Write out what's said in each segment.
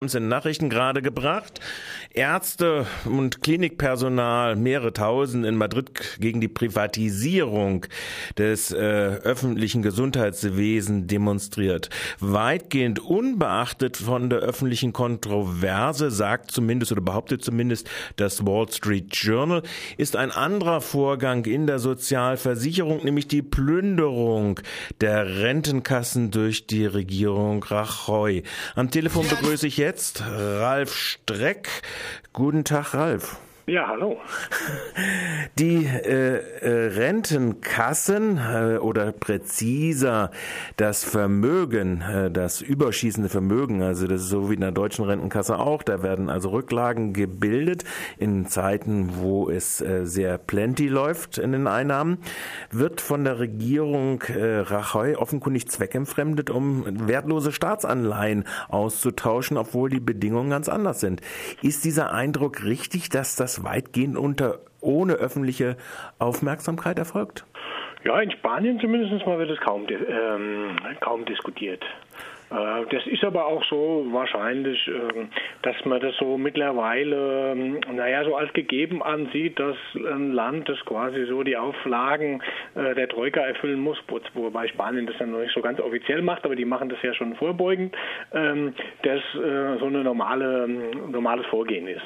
uns in Nachrichten gerade gebracht. Ärzte und Klinikpersonal, mehrere tausend in Madrid gegen die Privatisierung des äh, öffentlichen Gesundheitswesens demonstriert. Weitgehend unbeachtet von der öffentlichen Kontroverse, sagt zumindest oder behauptet zumindest das Wall Street Journal, ist ein anderer Vorgang in der Sozialversicherung, nämlich die Plünderung der Rentenkassen durch die Regierung Rajoy. Am Telefon begrüße ich jetzt jetzt Ralf Streck. Guten Tag, Ralf. Ja, hallo. Die äh, äh, Rentenkassen äh, oder präziser das Vermögen, äh, das überschießende Vermögen, also das ist so wie in der deutschen Rentenkasse auch, da werden also Rücklagen gebildet in Zeiten, wo es äh, sehr plenty läuft in den Einnahmen, wird von der Regierung äh, Rajoy offenkundig zweckentfremdet, um wertlose Staatsanleihen auszutauschen, obwohl die Bedingungen ganz anders sind. Ist dieser Eindruck richtig, dass das weitgehend unter, ohne öffentliche Aufmerksamkeit erfolgt? Ja, in Spanien zumindest mal wird es kaum, ähm, kaum diskutiert. Äh, das ist aber auch so wahrscheinlich, ähm, dass man das so mittlerweile, ähm, naja, so als gegeben ansieht, dass ein Land, das quasi so die Auflagen äh, der Troika erfüllen muss, wobei Spanien das dann noch nicht so ganz offiziell macht, aber die machen das ja schon vorbeugend, dass äh, so ein normale, normales Vorgehen ist.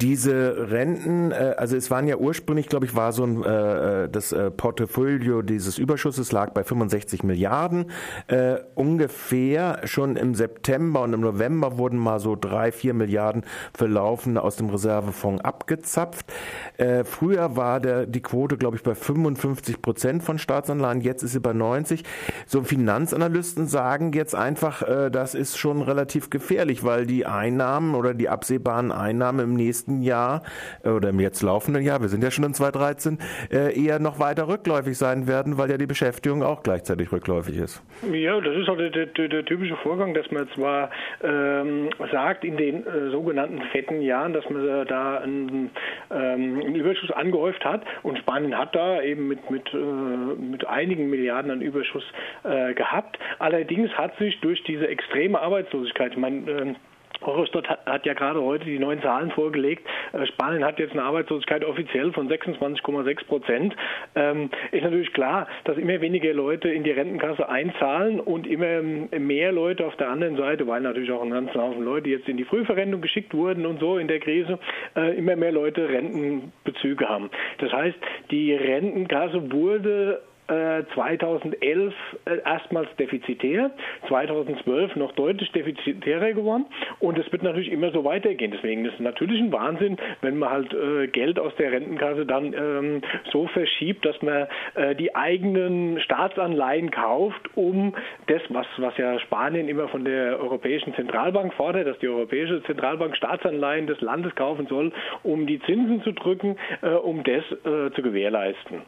Diese Renten, äh, also es waren ja ursprünglich, glaube ich, war so ein äh, äh, das äh, Portfolio dieses Überschusses lag bei 65 Milliarden äh, ungefähr. Schon im September und im November wurden mal so drei, vier Milliarden für Laufende aus dem Reservefonds abgezapft. Äh, früher war der die Quote, glaube ich, bei 55 Prozent von Staatsanleihen. Jetzt ist sie bei 90. So Finanzanalysten sagen jetzt einfach, äh, das ist schon relativ gefährlich, weil die Einnahmen oder die absehbaren Einnahmen im nächsten nächsten Jahr äh, oder im jetzt laufenden Jahr, wir sind ja schon in 2013, äh, eher noch weiter rückläufig sein werden, weil ja die Beschäftigung auch gleichzeitig rückläufig ist. Ja, das ist halt der, der, der typische Vorgang, dass man zwar ähm, sagt, in den äh, sogenannten fetten Jahren, dass man äh, da einen, ähm, einen, Überschuss angehäuft hat und Spanien hat da eben mit, mit, äh, mit einigen Milliarden an Überschuss äh, gehabt. Allerdings hat sich durch diese extreme Arbeitslosigkeit, ich meine, ähm, Eurostat hat, ja gerade heute die neuen Zahlen vorgelegt. Äh, Spanien hat jetzt eine Arbeitslosigkeit offiziell von 26,6 Prozent. Ähm, ist natürlich klar, dass immer weniger Leute in die Rentenkasse einzahlen und immer ähm, mehr Leute auf der anderen Seite, weil natürlich auch ein ganzen Haufen Leute jetzt in die Frühverrentung geschickt wurden und so in der Krise, äh, immer mehr Leute Rentenbezüge haben. Das heißt, die Rentenkasse wurde 2011 äh, erstmals defizitär, 2012 noch deutlich defizitärer geworden und es wird natürlich immer so weitergehen. Deswegen ist es natürlich ein Wahnsinn, wenn man halt äh, Geld aus der Rentenkasse dann ähm, so verschiebt, dass man äh, die eigenen Staatsanleihen kauft, um das, was, was ja Spanien immer von der Europäischen Zentralbank fordert, dass die Europäische Zentralbank Staatsanleihen des Landes kaufen soll, um die Zinsen zu drücken, äh, um das äh, zu gewährleisten.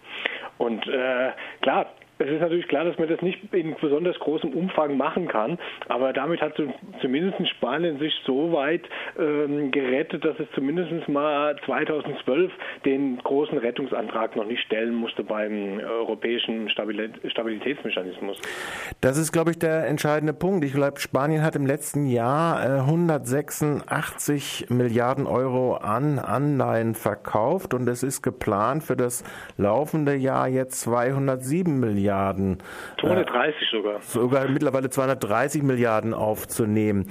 Und äh, klar, es ist natürlich klar, dass man das nicht in besonders großem Umfang machen kann, aber damit hat zumindest Spanien sich so weit ähm, gerettet, dass es zumindest mal 2012 den großen Rettungsantrag noch nicht stellen musste beim europäischen Stabilitätsmechanismus. Das ist, glaube ich, der entscheidende Punkt. Ich glaube, Spanien hat im letzten Jahr 186 äh, Milliarden Euro an Anleihen verkauft und es ist geplant für das laufende Jahr jetzt 207 Milliarden. Milliarden. 230 äh, sogar. Sogar mittlerweile 230 Milliarden aufzunehmen.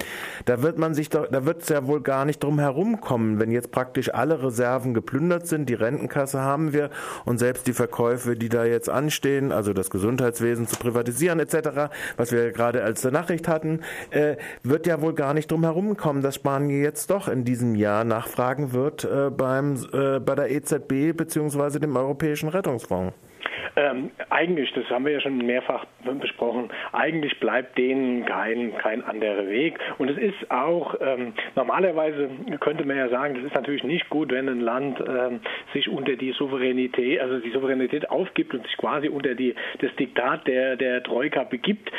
Da wird man sich doch, da wird es ja wohl gar nicht drum herumkommen, wenn jetzt praktisch alle Reserven geplündert sind, die Rentenkasse haben wir und selbst die Verkäufe, die da jetzt anstehen, also das Gesundheitswesen zu privatisieren etc., was wir gerade als Nachricht hatten, äh, wird ja wohl gar nicht drum herumkommen, dass Spanien jetzt doch in diesem Jahr nachfragen wird äh, beim, äh, bei der EZB beziehungsweise dem Europäischen Rettungsfonds. Ähm, eigentlich, das haben wir ja schon mehrfach besprochen, eigentlich bleibt denen kein, kein anderer Weg. Und es ist auch, ähm, normalerweise könnte man ja sagen, das ist natürlich nicht gut, wenn ein Land ähm, sich unter die Souveränität, also die Souveränität aufgibt und sich quasi unter die, das Diktat der, der Troika begibt.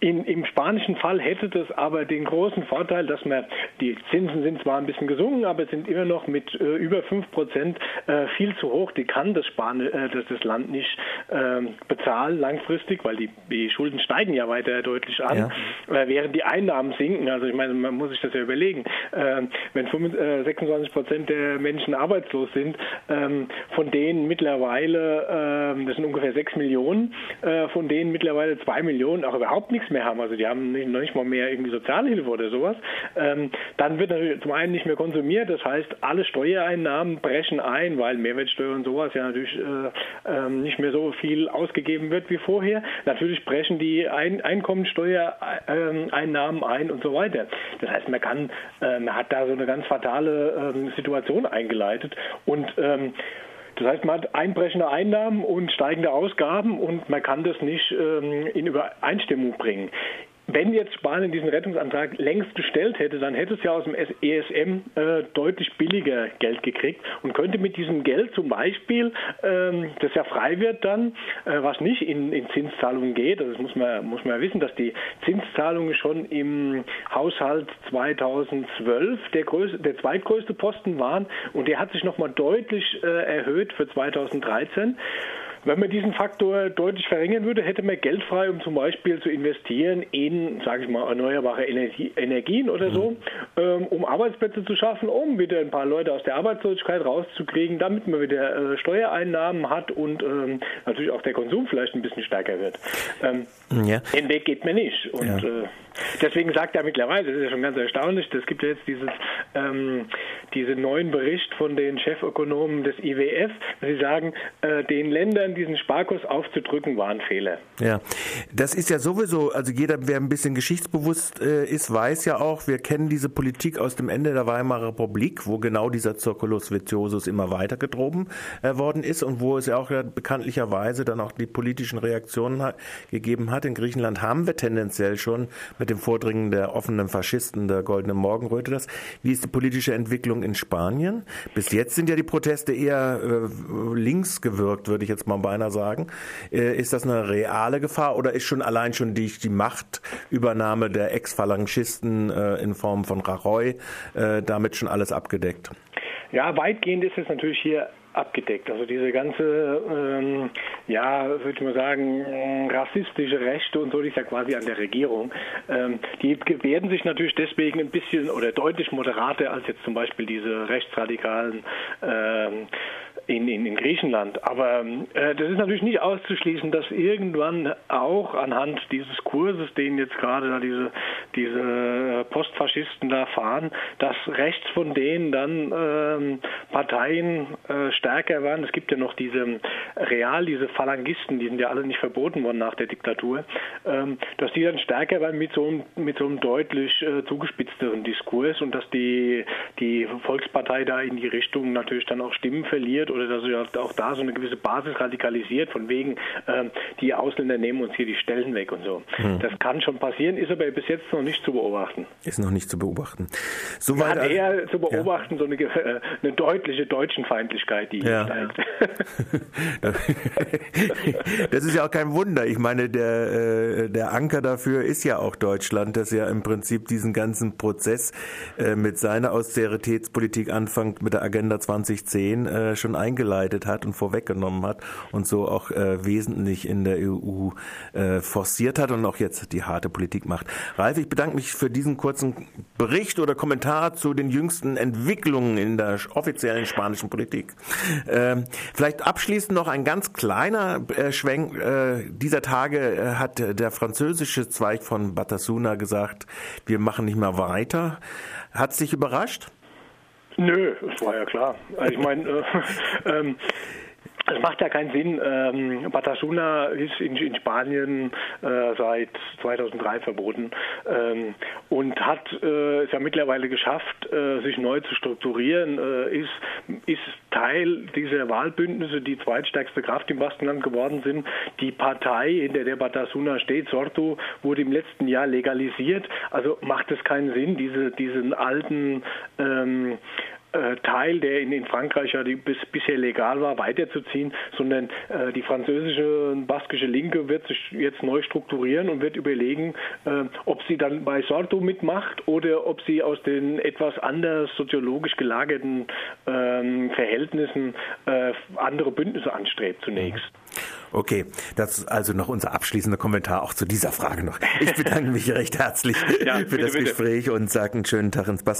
In, Im spanischen Fall hätte das aber den großen Vorteil, dass man, die Zinsen sind zwar ein bisschen gesunken, aber sind immer noch mit äh, über 5 Prozent äh, viel zu hoch. Die kann das, Span äh, das, das Land nicht ähm, bezahlen langfristig, weil die, die Schulden steigen ja weiter deutlich an, ja. Äh, während die Einnahmen sinken. Also ich meine, man muss sich das ja überlegen. Ähm, wenn 25, 26 äh, Prozent der Menschen arbeitslos sind, ähm, von denen mittlerweile, das sind ungefähr 6 Millionen, äh, von denen mittlerweile 2 Millionen auch überhaupt nichts mehr haben, also die haben nicht, noch nicht mal mehr irgendwie Sozialhilfe oder sowas, ähm, dann wird natürlich zum einen nicht mehr konsumiert, das heißt, alle Steuereinnahmen brechen ein, weil Mehrwertsteuer und sowas ja natürlich äh, äh, nicht mehr so viel ausgegeben wird wie vorher. Natürlich brechen die ein Einkommensteuereinnahmen ein und so weiter. Das heißt, man kann, äh, man hat da so eine ganz fatale ähm, Situation eingeleitet und ähm, das heißt, man hat einbrechende Einnahmen und steigende Ausgaben und man kann das nicht ähm, in Übereinstimmung bringen. Wenn jetzt Spanien diesen Rettungsantrag längst gestellt hätte, dann hätte es ja aus dem ESM äh, deutlich billiger Geld gekriegt und könnte mit diesem Geld zum Beispiel, ähm, das ja frei wird dann, äh, was nicht in, in Zinszahlungen geht, also das muss man, muss man wissen, dass die Zinszahlungen schon im Haushalt 2012 der, größte, der zweitgrößte Posten waren und der hat sich nochmal deutlich äh, erhöht für 2013. Wenn man diesen Faktor deutlich verringern würde, hätte man Geld frei, um zum Beispiel zu investieren in, sage ich mal, erneuerbare Energie, Energien oder so, mhm. ähm, um Arbeitsplätze zu schaffen, um wieder ein paar Leute aus der Arbeitslosigkeit rauszukriegen, damit man wieder äh, Steuereinnahmen hat und ähm, natürlich auch der Konsum vielleicht ein bisschen stärker wird. Ähm, ja. Den Weg geht man nicht. Und ja. äh, deswegen sagt er mittlerweile, das ist ja schon ganz erstaunlich, es gibt ja jetzt dieses, ähm, diesen neuen Bericht von den Chefökonomen des IWF, sie sagen, äh, den Ländern diesen Sparkurs aufzudrücken, war ein Fehler. Ja, das ist ja sowieso, also jeder, wer ein bisschen geschichtsbewusst äh, ist, weiß ja auch, wir kennen diese Politik aus dem Ende der Weimarer Republik, wo genau dieser Circulus Viciosus immer weiter gedroben äh, worden ist und wo es ja auch ja bekanntlicherweise dann auch die politischen Reaktionen hat, gegeben hat. In Griechenland haben wir tendenziell schon mit dem Vordringen der offenen Faschisten der Goldenen Morgenröte das. Wie ist die politische Entwicklung in Spanien? Bis jetzt sind ja die Proteste eher äh, links gewirkt, würde ich jetzt mal beinahe sagen. Äh, ist das eine reale Gefahr oder ist schon allein schon die, die Machtübernahme der Ex-Phalangisten äh, in Form von Rajoy äh, damit schon alles abgedeckt? Ja, weitgehend ist es natürlich hier abgedeckt. Also diese ganze, ähm, ja, würde ich mal sagen, rassistische Rechte und so, die ist ja quasi an der Regierung. Ähm, die werden sich natürlich deswegen ein bisschen oder deutlich moderater als jetzt zum Beispiel diese rechtsradikalen ähm, in, in, in Griechenland. Aber äh, das ist natürlich nicht auszuschließen, dass irgendwann auch anhand dieses Kurses, den jetzt gerade da diese, diese Postfaschisten da fahren, dass rechts von denen dann ähm, Parteien äh, stärker waren. Es gibt ja noch diese Real, diese Phalangisten, die sind ja alle nicht verboten worden nach der Diktatur, ähm, dass die dann stärker waren mit so einem, mit so einem deutlich äh, zugespitzteren Diskurs und dass die, die Volkspartei da in die Richtung natürlich dann auch Stimmen verliert oder dass sich auch da so eine gewisse Basis radikalisiert, von wegen, ähm, die Ausländer nehmen uns hier die Stellen weg und so. Hm. Das kann schon passieren, ist aber bis jetzt noch nicht zu beobachten. Ist noch nicht zu beobachten. Soweit ja, eher zu beobachten ja. so eine, äh, eine deutliche Deutschenfeindlichkeit, die ja. steigt. das ist ja auch kein Wunder. Ich meine, der, äh, der Anker dafür ist ja auch Deutschland, das ja im Prinzip diesen ganzen Prozess äh, mit seiner Austeritätspolitik anfängt, mit der Agenda 2010 schon eingeleitet hat und vorweggenommen hat und so auch wesentlich in der EU forciert hat und auch jetzt die harte Politik macht. Ralf, ich bedanke mich für diesen kurzen Bericht oder Kommentar zu den jüngsten Entwicklungen in der offiziellen spanischen Politik. Ähm, vielleicht abschließend noch ein ganz kleiner äh, Schwenk. Äh, dieser Tage äh, hat der französische Zweig von Batasuna gesagt, wir machen nicht mehr weiter. Hat es dich überrascht? Nö, das war ja klar. Also ich meine, äh, ähm, es macht ja keinen Sinn. Ähm, Batasuna ist in, in Spanien äh, seit 2003 verboten ähm, und hat äh, es ja mittlerweile geschafft, äh, sich neu zu strukturieren, äh, ist, ist Teil dieser Wahlbündnisse, die zweitstärkste Kraft im Baskenland geworden sind. Die Partei, in der Batasuna steht, Sorto, wurde im letzten Jahr legalisiert. Also macht es keinen Sinn, diese, diesen alten ähm, äh, Teil, der in, in Frankreich ja die, bis, bisher legal war, weiterzuziehen, sondern äh, die französische und baskische Linke wird sich jetzt neu strukturieren und wird überlegen, äh, ob sie dann bei Sorto mitmacht oder ob sie aus den etwas anders soziologisch gelagerten ähm, Verhältnissen äh, andere Bündnisse anstrebt zunächst. Okay, das ist also noch unser abschließender Kommentar auch zu dieser Frage noch. Ich bedanke mich recht herzlich ja, für bitte, das bitte. Gespräch und sage einen schönen Tag ins Bassen.